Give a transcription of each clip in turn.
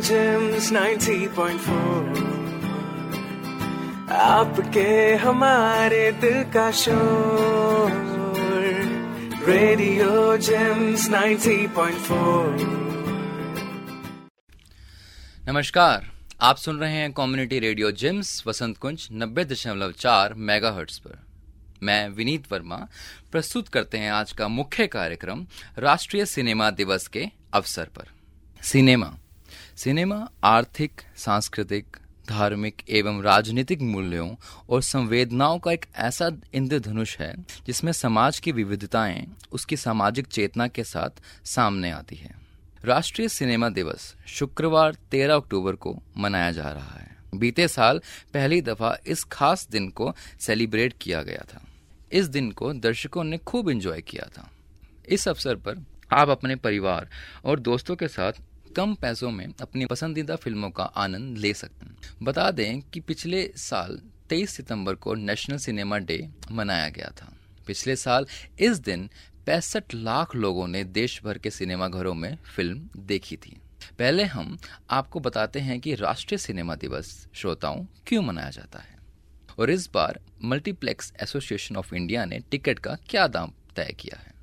James 90.4 आपके हमारे दिल का शोर रेडियो जेम्स 90.4 नमस्कार, आप सुन रहे हैं कम्युनिटी रेडियो जिम्स वसंत कुंज, नब्बे दशमलव चार मेगा पर। मैं विनीत वर्मा, प्रस्तुत करते हैं आज का मुख्य कार्यक्रम, राष्ट्रीय सिनेमा दिवस के अवसर पर। सिनेमा सिनेमा, आर्थिक, सांस्कृतिक, धार्मिक एवं राजनीतिक मूल्यों और संवेदनाओं का एक ऐसा इंद्रधनुष है, जिसमें समाज की विविधताएँ उसकी सामाजिक चेतना के साथ सामने आती है। राष्ट्रीय सिनेमा दिवस शुक्रवार 13 अक्टूबर को मनाया जा रहा है। बीते साल पहली दफ़ा इस खास दिन को सेलिब्रेट किया गया था। इस दिन को दर्शकों ने खूब एंजॉय किया था। इस अवसर पर आप अपने परिवार और दोस्तों के साथ कम पैसों में अपनी पसंदीदा फ़िल्मों का आनंद ले सकते हैं। बता दें कि पिछले साल 23 सितंबर को नेशनल सिनेमा डे मनाया गया था। पिछले साल इस दिन पैंसठ लाख लोगों ने देश भर के सिनेमा घरों में फ़िल्म देखी थी। पहले हम आपको बताते हैं कि राष्ट्रीय सिनेमा दिवस श्रोताओं क्यों मनाया जाता है। और इस बार मल्टीप्लेक्स एसोसिएशन ऑफ़ इंडिया ने टिकट का क्या दाम तय किया है।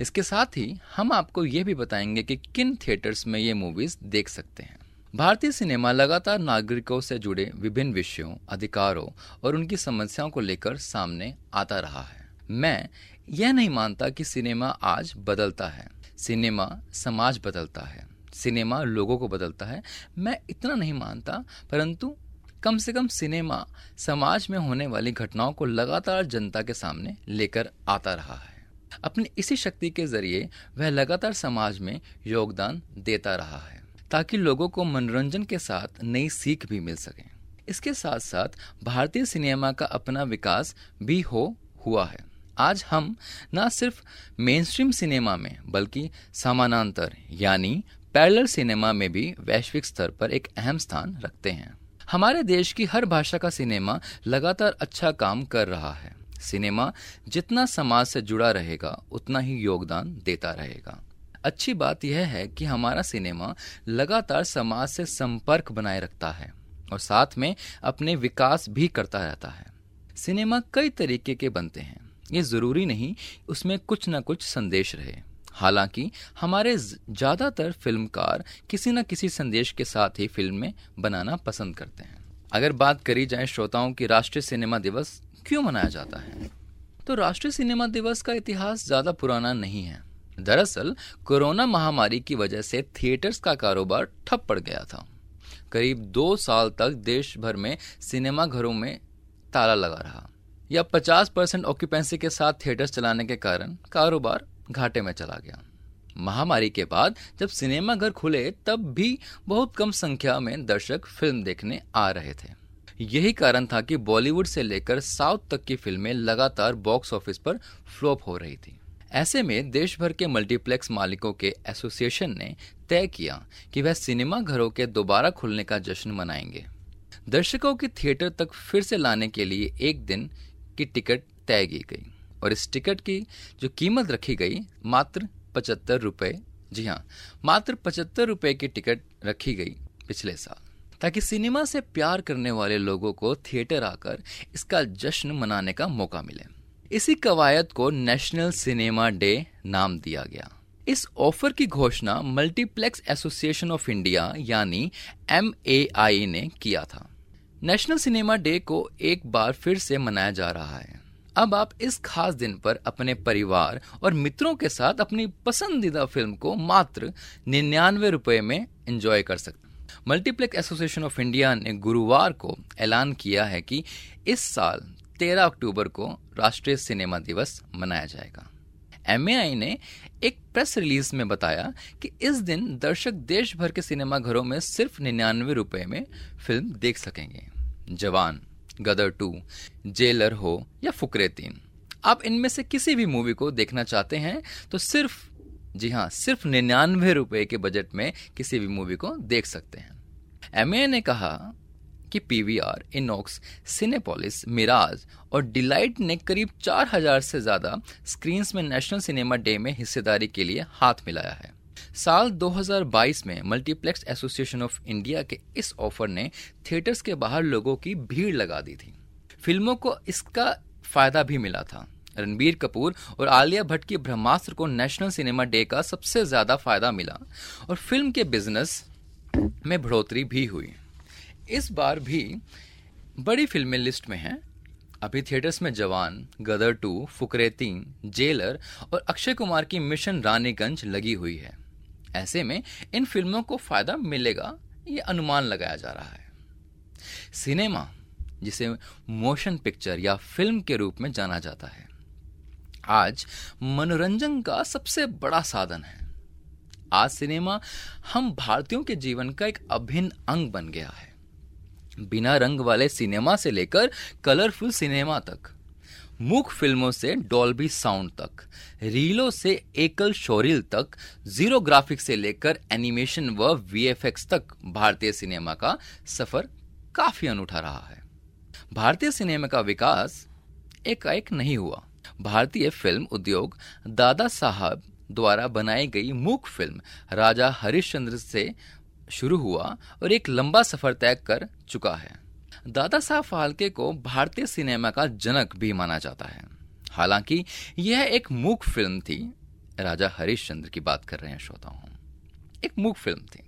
इसके साथ ही हम आपको ये भी बताएँगे कि किन थिएटर्स में ये मूवीज़ देख सकते हैं। भारतीय सिनेमा लगातार नागरिकों से जुड़े विभिन्न विषयों, अधिकारों और उनकी समस्याओं को लेकर सामने आता रहा है। मैं यह नहीं मानता कि सिनेमा आज बदलता है। सिनेमा समाज बदलता है। सिनेमा लोगों को बदलता है। मैं इतना नहीं मानता, परंतु कम से कम सिनेमा समाज में होने वाली घटनाओं को लगातार जनता के सामने लेकर आता रहा है। अपनी इसी शक्ति के ज़रिए वह लगातार समाज में योगदान देता रहा है, ताकि लोगों को मनोरंजन के साथ नई सीख भी मिल सके। इसके साथ साथ भारतीय सिनेमा का अपना विकास भी हो, हुआ है। आज हम न सिर्फ़ मेन स्ट्रीम सिनेमा में, बल्कि समानांतर, यानी पैरल सिनेमा में भी वैश्विक स्तर पर एक अहम स्थान रखते हैं। हमारे देश की हर भाषा का सिनेमा लगातार अच्छा काम कर रहा है। सिनेमा जितना समाज से जुड़ा रहेगा, उतना ही योगदान देता रहेगा। अच्छी बात यह है कि हमारा सिनेमा लगातार समाज से संपर्क बनाए रखता है और साथ में अपने विकास भी करता रहता है। सिनेमा कई तरीके के बनते हैं। ये ज़रूरी नहीं उसमें कुछ न कुछ संदेश रहे। हालाँकि हमारे ज़्यादातर फिल्मकार किसी न किसी संदेश के साथ ही फ़िल्म बनाना पसंद करते हैं। अगर बात करी जाए श्रोताओं की राष्ट्रीय सिनेमा दिवस क्यों मनाया जाता है? तो राष्ट्रीय सिनेमा दिवस का इतिहास ज़्यादा पुराना नहीं है। दरअसल, कोरोना महामारी की वजह से थिएटर्स का कारोबार ठप पड़ गया था। करीब दो साल तक देश भर में सिनेमा घरों में ताला लगा रहा। या 50 परसेंट ऑक्यूपेंसी के साथ थिएटर्स चलाने के कारण कारोबार घाटे में चला गया। महामारी के बाद जब सिनेमा घर खुले, तब भी बहुत कम संख्या में दर्शक फ़िल्म देखने आ रहे थे। यही कारण था कि बॉलीवुड से लेकर साउथ तक की फ़िल्में लगातार बॉक्स ऑफ़िस पर फ्लॉप हो रही थी। ऐसे में देश भर के मल्टीप्लेक्स मालिकों के एसोसिएशन ने तय किया कि वह सिनेमा घरों के दोबारा खुलने का जश्न मनाएँगे। दर्शकों की थिएटर तक फिर से लाने के लिए एक दिन की टिकट तय की गई और इस टिकट की जो कीमत रखी गई, मात्र पचहत्तर रुपए जी हाँ मात्र पचहत्तर रुपए की टिकट रखी गई पिछले साल। ताकि सिनेमा से प्यार करने वाले लोगों को थिएटर आकर इसका जश्न मनाने का मौका मिले। इसी कवायद को नेशनल सिनेमा डे नाम दिया गया। इस ऑफ़र की घोषणा मल्टीप्लेक्स एसोसिएशन ऑफ़ इंडिया यानी एम ने किया था। नेशनल सिनेमा डे को एक बार फिर से मनाया जा रहा है। अब आप इस खास दिन पर अपने परिवार और मित्रों के साथ अपनी पसंदीदा फ़िल्म को मात्र निन्यानवे रुपए में एंजॉय कर सकते मल्टीप्लेक्स एसोसिएशन ऑफ़ इंडिया ने गुरुवार को ऐलान किया है कि इस साल 13 अक्टूबर को राष्ट्रीय सिनेमा दिवस मनाया जाएगा। एमएआई ने एक प्रेस रिलीज़ में बताया कि इस दिन दर्शक देश भर के सिनेमाघरों में सिर्फ़ निन्यानवे रुपए में फ़िल्म देख सकेंगे। जवान, गदर टू, जेलर हो या फुकरे तीन। आप इनमें से किसी भी मूवी को देखना चाहते हैं तो सिर्फ़ जी हाँ सिर्फ़ निन्यानवे रुपए के बजट में किसी भी मूवी को देख सकते हैं। एम ने कहा कि पीवीआर इनॉक्स सिनेपोलिस मिराज और डिलाइट ने करीब चार हज़ार से ज़्यादा स्क्रीन में नेशनल सिनेमा डे में हिस्सेदारी के लिए हाथ मिलाया है। साल 2022 में मल्टीप्लेक्स एसोसिएशन ऑफ़ इंडिया के इस ऑफ़र ने थिएटर्स के बाहर लोगों की भीड़ लगा दी थी। फ़िल्मों को इसका फ़ायदा भी मिला था। रणबीर कपूर और आलिया भट्ट की ब्रह्मास्त्र को नेशनल सिनेमा डे का सबसे ज़्यादा फ़ायदा मिला और फ़िल्म के बिज़नेस में बढ़ोतरी भी हुई। इस बार भी बड़ी फ़िल्में लिस्ट में हैं। अभी थिएटर्स में जवान, गदर टू, फुकरे तीन, जेलर और अक्षय कुमार की मिशन रानीगंज लगी हुई है। ऐसे में इन फ़िल्मों को फ़ायदा मिलेगा, ये अनुमान लगाया जा रहा है। सिनेमा, जिसे मोशन पिक्चर या फ़िल्म के रूप में जाना जाता है। आज मनोरंजन का सबसे बड़ा साधन है। आज सिनेमा हम भारतीयों के जीवन का एक अभिन्न अंग बन गया है। बिना रंग वाले सिनेमा से लेकर कलरफुल सिनेमा तक मूक फ़िल्मों से डॉल्बी साउंड तक, रीलों से एकल शोरिल तक, ज़ीरो ग्राफिक से लेकर एनिमेशन व वीएफएक्स तक भारतीय सिनेमा का सफ़र काफ़ी अनूठा रहा है। भारतीय सिनेमा का विकास एकाएक नहीं हुआ। भारतीय फ़िल्म उद्योग दादा साहब द्वारा बनाई गई मूक फ़िल्म राजा हरिश्चंद्र से शुरू हुआ और एक लंबा सफ़र तय कर चुका है। दादा साहब फाल्के को भारतीय सिनेमा का जनक भी माना जाता है। हालाँकि यह एक मूक फ़िल्म थी। राजा हरिश्चंद्र की बात कर रहे हैं श्रोताओं एक मूक फ़िल्म थी।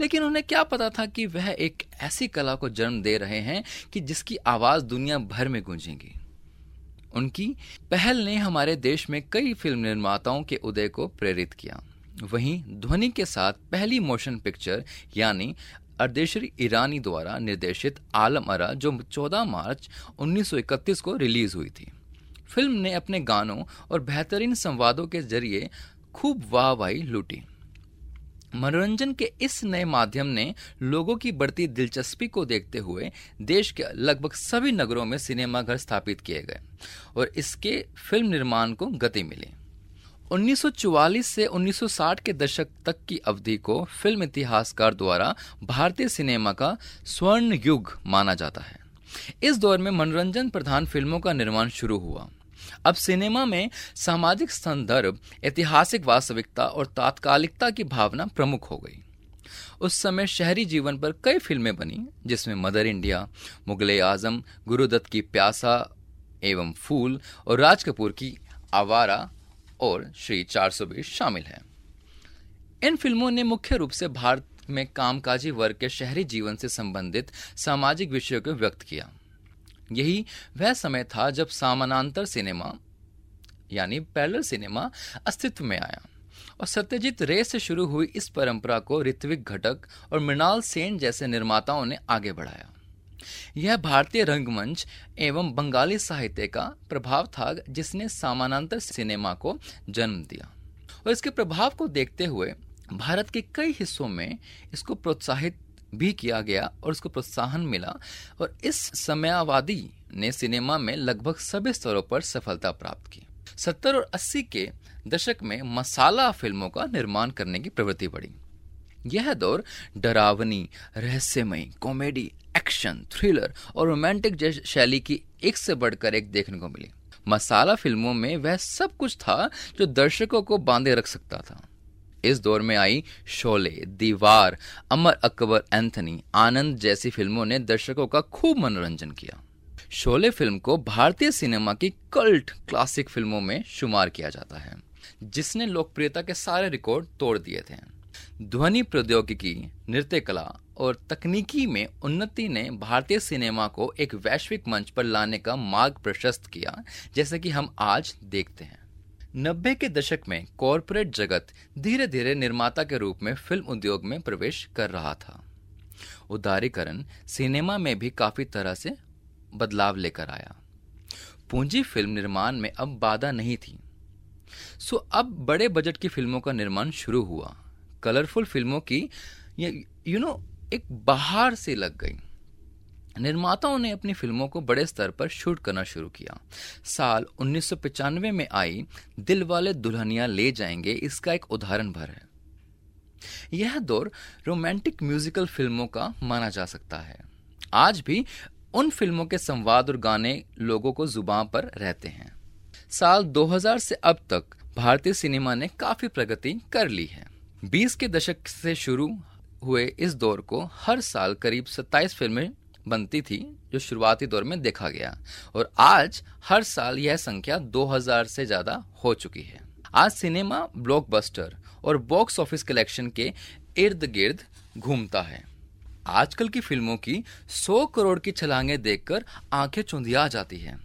लेकिन उन्हें क्या पता था कि वह एक ऐसी कला को जन्म दे रहे हैं कि जिसकी आवाज़ दुनिया भर में गूंजेगी। उनकी पहल ने हमारे देश में कई फ़िल्म निर्माताओं के उदय को प्रेरित किया। वहीं ध्वनि के साथ पहली मोशन पिक्चर यानी अर्देशरी ईरानी द्वारा निर्देशित आलम अरा, जो 14 मार्च 1931 को रिलीज़ हुई थी। फ़िल्म ने अपने गानों और बेहतरीन संवादों के ज़रिए खूब वाहवाही लूटी। मनोरंजन के इस नए माध्यम ने लोगों की बढ़ती दिलचस्पी को देखते हुए देश के लगभग सभी नगरों में सिनेमाघर स्थापित किए गए और इसके फ़िल्म निर्माण को गति मिली। 1944 से 1960 के दशक तक की अवधि को फ़िल्म इतिहासकार द्वारा भारतीय सिनेमा का स्वर्ण युग माना जाता है। इस दौर में मनोरंजन प्रधान फ़िल्मों का निर्माण शुरू हुआ। अब सिनेमा में सामाजिक संदर्भ, ऐतिहासिक वास्तविकता और तात्कालिकता की भावना प्रमुख हो गई। उस समय शहरी जीवन पर कई फ़िल्में बनी, जिसमें मदर इंडिया, मुगले आज़म, गुरुदत्त की प्यासा एवं फूल और राज कपूर की आवारा और श्री 420 शामिल है। इन फ़िल्मों ने मुख्य रूप से भारत में कामकाजी वर्ग के शहरी जीवन से संबंधित सामाजिक विषयों को व्यक्त किया। यही वह समय था जब समानांतर सिनेमा, यानी पैरल सिनेमा, अस्तित्व में आया। और सत्यजीत रे से शुरू हुई इस परंपरा को ऋत्विक घटक और मृणाल सेन जैसे निर्माताओं ने आगे बढ़ाया। यह भारतीय रंगमंच एवं बंगाली साहित्य का प्रभाव था जिसने सामानांतर सिनेमा को जन्म दिया। और इसके प्रभाव को देखते हुए भारत के कई हिस्सों में इसको प्रोत्साहित भी किया गया और उसको प्रोत्साहन मिला और इस समयावादी ने सिनेमा में लगभग सभी स्तरों पर सफलता प्राप्त की। सत्तर और अस्सी के दशक में मसाला फ़िल्मों का निर्माण करने की प्रवृत्ति बढ़ी। यह दौर डरावनी, रहस्यमयी, कॉमेडी, एक्शन, थ्रिलर और रोमांटिक शैली की एक से बढ़कर एक देखने को मिली। मसाला फ़िल्मों में वह सब कुछ था जो दर्शकों को बांधे रख सकता था। इस दौर में आई शोले, दीवार, अमर अकबर, एंथनी, आनंद जैसी फ़िल्मों ने दर्शकों का खूब मनोरंजन किया। शोले फ़िल्म को भारतीय सिनेमा की कल्ट क्लासिक फ़िल्मों में शुमार किया जाता है, जिसने लोकप्रियता के सारे रिकॉर्ड तोड़ दिए थे। ध्वनि प्रौद्योगिकी नृत्य कला और तकनीकी में उन्नति ने भारतीय सिनेमा को एक वैश्विक मंच पर लाने का मार्ग प्रशस्त किया, जैसे कि हम आज देखते हैं। नब्बे के दशक में कॉरपोरेट जगत धीरे धीरे निर्माता के रूप में फ़िल्म उद्योग में प्रवेश कर रहा था। उदारीकरण सिनेमा में भी काफ़ी तरह से बदलाव लेकर आया। पूंजी फ़िल्म निर्माण में अब बाधा नहीं थी। सो अब बड़े बजट की फ़िल्मों का निर्माण शुरू हुआ। कलरफुल फ़िल्मों की यू नो एक बाहर से लग गई। निर्माताओं ने अपनी फ़िल्मों को बड़े स्तर पर शूट करना शुरू किया। साल उन्नीस में आई, दिल वाले दुल्हनिया ले जाएँगे, इसका एक उदाहरण भर है। यह दौर रोमांटिक म्यूजिकल फ़िल्मों का माना जा सकता है। आज भी उन फ़िल्मों के संवाद और गाने लोगों को ज़ुबान पर रहते हैं। साल 2000 से अब तक भारतीय सिनेमा ने काफ़ी प्रगति कर ली है। 20 के दशक से शुरू हुए इस दौर को हर साल करीब 27 फ़िल्में बनती थी, जो शुरुआती दौर में देखा गया। और आज, हर साल यह संख्या 2000 से ज़्यादा हो चुकी है। आज सिनेमा, ब्लॉकबस्टर और बॉक्स ऑफ़िस कलेक्शन के इर्द गिर्द घूमता है। आजकल की फ़िल्मों की 100 करोड़ की छलांगे देखकर आँखें चुंधिया जाती हैं।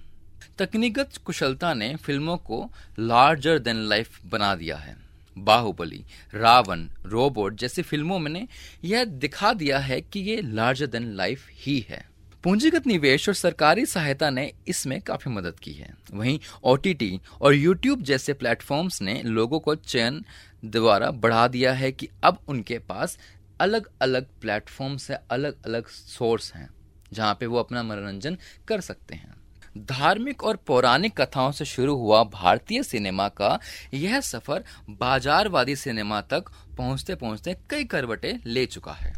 तकनीकत कुशलता ने फ़िल्मों को लार्जर देन लाइफ बना दिया है। बाहुबली, रावण, रोबोट जैसी फ़िल्मों में यह दिखा दिया है कि ये लार्जर देन लाइफ ही है। पूंजीगत निवेश और सरकारी सहायता ने इसमें काफ़ी मदद की है। वहीं ओटीटी और यूट्यूब जैसे प्लेटफॉर्म्स ने लोगों को चयन द्वारा बढ़ा दिया है कि अब उनके पास अलग अलग प्लेटफॉर्म है अलग अलग सोर्स हैं, जहाँ पे वो अपना मनोरंजन कर सकते हैं। धार्मिक और पौराणिक कथाओं से शुरू हुआ भारतीय सिनेमा का यह सफ़र बाजारवादी सिनेमा तक पहुँचते पहुँचते कई करवटे ले चुका है।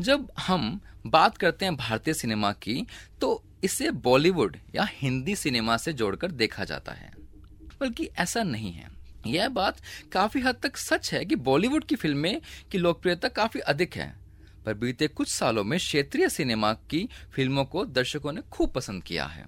जब हम बात करते हैं भारतीय सिनेमा की तो इसे बॉलीवुड या हिंदी सिनेमा से जोड़कर देखा जाता है। बल्कि ऐसा नहीं है। यह बात काफ़ी हद तक सच है कि बॉलीवुड की फ़िल्में की लोकप्रियता काफ़ी अधिक है। पर बीते कुछ सालों में क्षेत्रीय सिनेमा की फ़िल्मों को दर्शकों ने खूब पसंद किया है।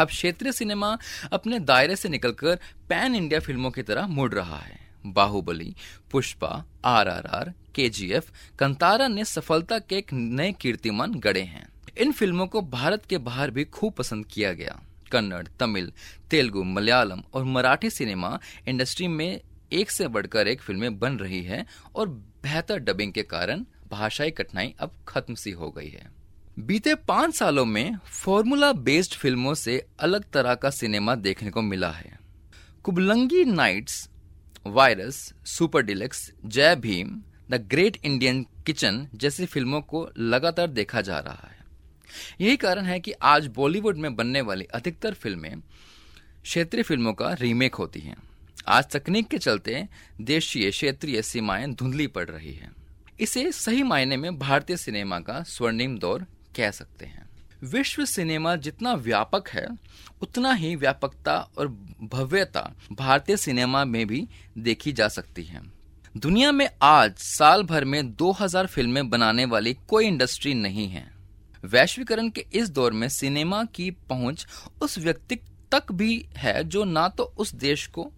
अब क्षेत्रीय सिनेमा अपने दायरे से निकलकर पैन इंडिया फ़िल्मों की तरह मुड़ रहा है। बाहुबली, पुष्पा आर आर आर के जी एफ़ कंतारा ने सफलता के एक नए कीर्तिमान गढ़े हैं। इन फ़िल्मों को भारत के बाहर भी खूब पसंद किया गया। कन्नड़, तमिल, तेलुगु, मलयालम और मराठी सिनेमा इंडस्ट्री में एक से बढ़कर एक फ़िल्में बन रही है और बेहतर डबिंग के कारण भाषाई कठिनाई अब खत्म सी हो गई है। बीते पाँच सालों में फॉर्मूला बेस्ड फ़िल्मों से अलग तरह का सिनेमा देखने को मिला है। Kumbalangi nights, virus, super deluxe, Jai Bhim, the great Indian kitchen जैसी फ़िल्मों को लगातार देखा जा रहा है। यही कारण है कि आज बॉलीवुड में बनने वाली अधिकतर फ़िल्में क्षेत्रीय फ़िल्मों का रीमेक होती हैं। आज तकनीक के चलते देशीय क्षेत्रीय सीमाएँ धुंधली पड़ रही है। इसे सही मायने में भारतीय सिनेमा का स्वर्णिम दौर कह सकते हैं। विश्व सिनेमा जितना व्यापक है, उतना ही व्यापकता और भव्यता भारतीय सिनेमा में भी देखी जा सकती है। दुनिया में आज साल भर में 2000 फ़िल्में बनाने वाली कोई इंडस्ट्री नहीं है। वैश्वीकरण के इस दौर में सिनेमा की पहुँच उस व्यक्ति तक भी है जो ना तो उस देश को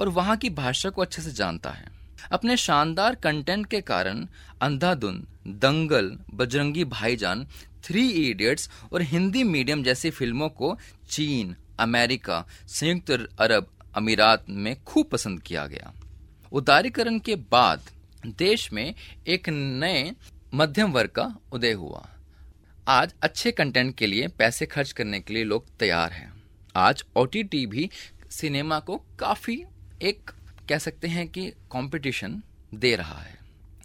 और वहाँ की भाषा को अच्छे से जानता है। अपने शानदार कंटेंट के कारण अंधाधुन, दंगल, बजरंगी भाईजान थ्री इडियट्स और हिंदी मीडियम जैसी फ़िल्मों को चीन, अमेरिका, संयुक्त अरब अमीरात में खूब पसंद किया गया। उदारीकरण के बाद देश में एक नए मध्यम वर्ग का उदय हुआ। आज अच्छे कंटेंट के लिए पैसे खर्च करने के लिए लोग तैयार हैं। आज ओटीटी भी सिनेमा को काफ़ी एक कह सकते हैं कि कंपटीशन दे रहा है।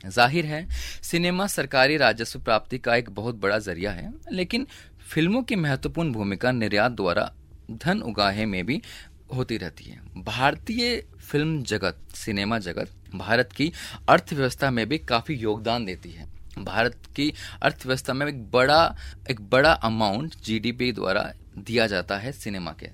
ज़ाहिर है, सिनेमा सरकारी राजस्व प्राप्ति का एक बहुत बड़ा ज़रिया है, लेकिन फ़िल्मों की महत्वपूर्ण भूमिका निर्यात द्वारा धन उगाहे में भी होती रहती है। भारतीय फ़िल्म जगत, सिनेमा जगत, भारत की अर्थव्यवस्था में भी काफ़ी योगदान देती है। भारत की अर्थव्यवस्था में एक बड़ा एक बड़ा अमाउंट जीडीपी द्वारा दिया जाता है सिनेमा के।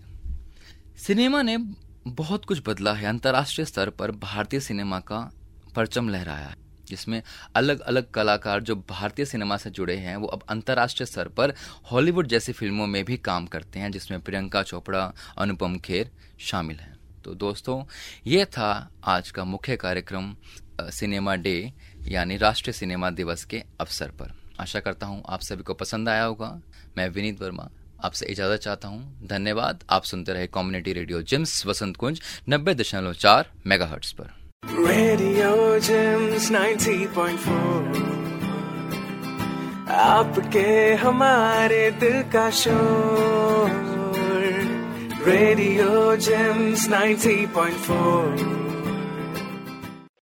सिनेमा ने बहुत कुछ बदला है। अंतर्राष्ट्रीय स्तर पर भारतीय सिनेमा का परचम लहराया है। जिसमें अलग अलग कलाकार जो भारतीय सिनेमा से जुड़े हैं, वो अब अंतर्राष्ट्रीय स्तर पर हॉलीवुड जैसी फ़िल्मों में भी काम करते हैं, जिसमें प्रियंका चोपड़ा, अनुपम खेर शामिल हैं। तो दोस्तों, ये था आज का मुख्य कार्यक्रम सिनेमा डे, यानी राष्ट्रीय सिनेमा दिवस के अवसर पर। आशा करता हूँ आप सभी को पसंद आया होगा। मैं विनीत वर्मा आपसे इजाज़त चाहता हूँ। धन्यवाद। आप सुनते रहे कम्युनिटी रेडियो जिम्स, वसंत कुंज, नब्बे दशमलव चार मेगा हर्ट्स पर। रेडियो जिम्स 90.4 आपके हमारे दिल का शोर। रेडियो जिम्स 90.4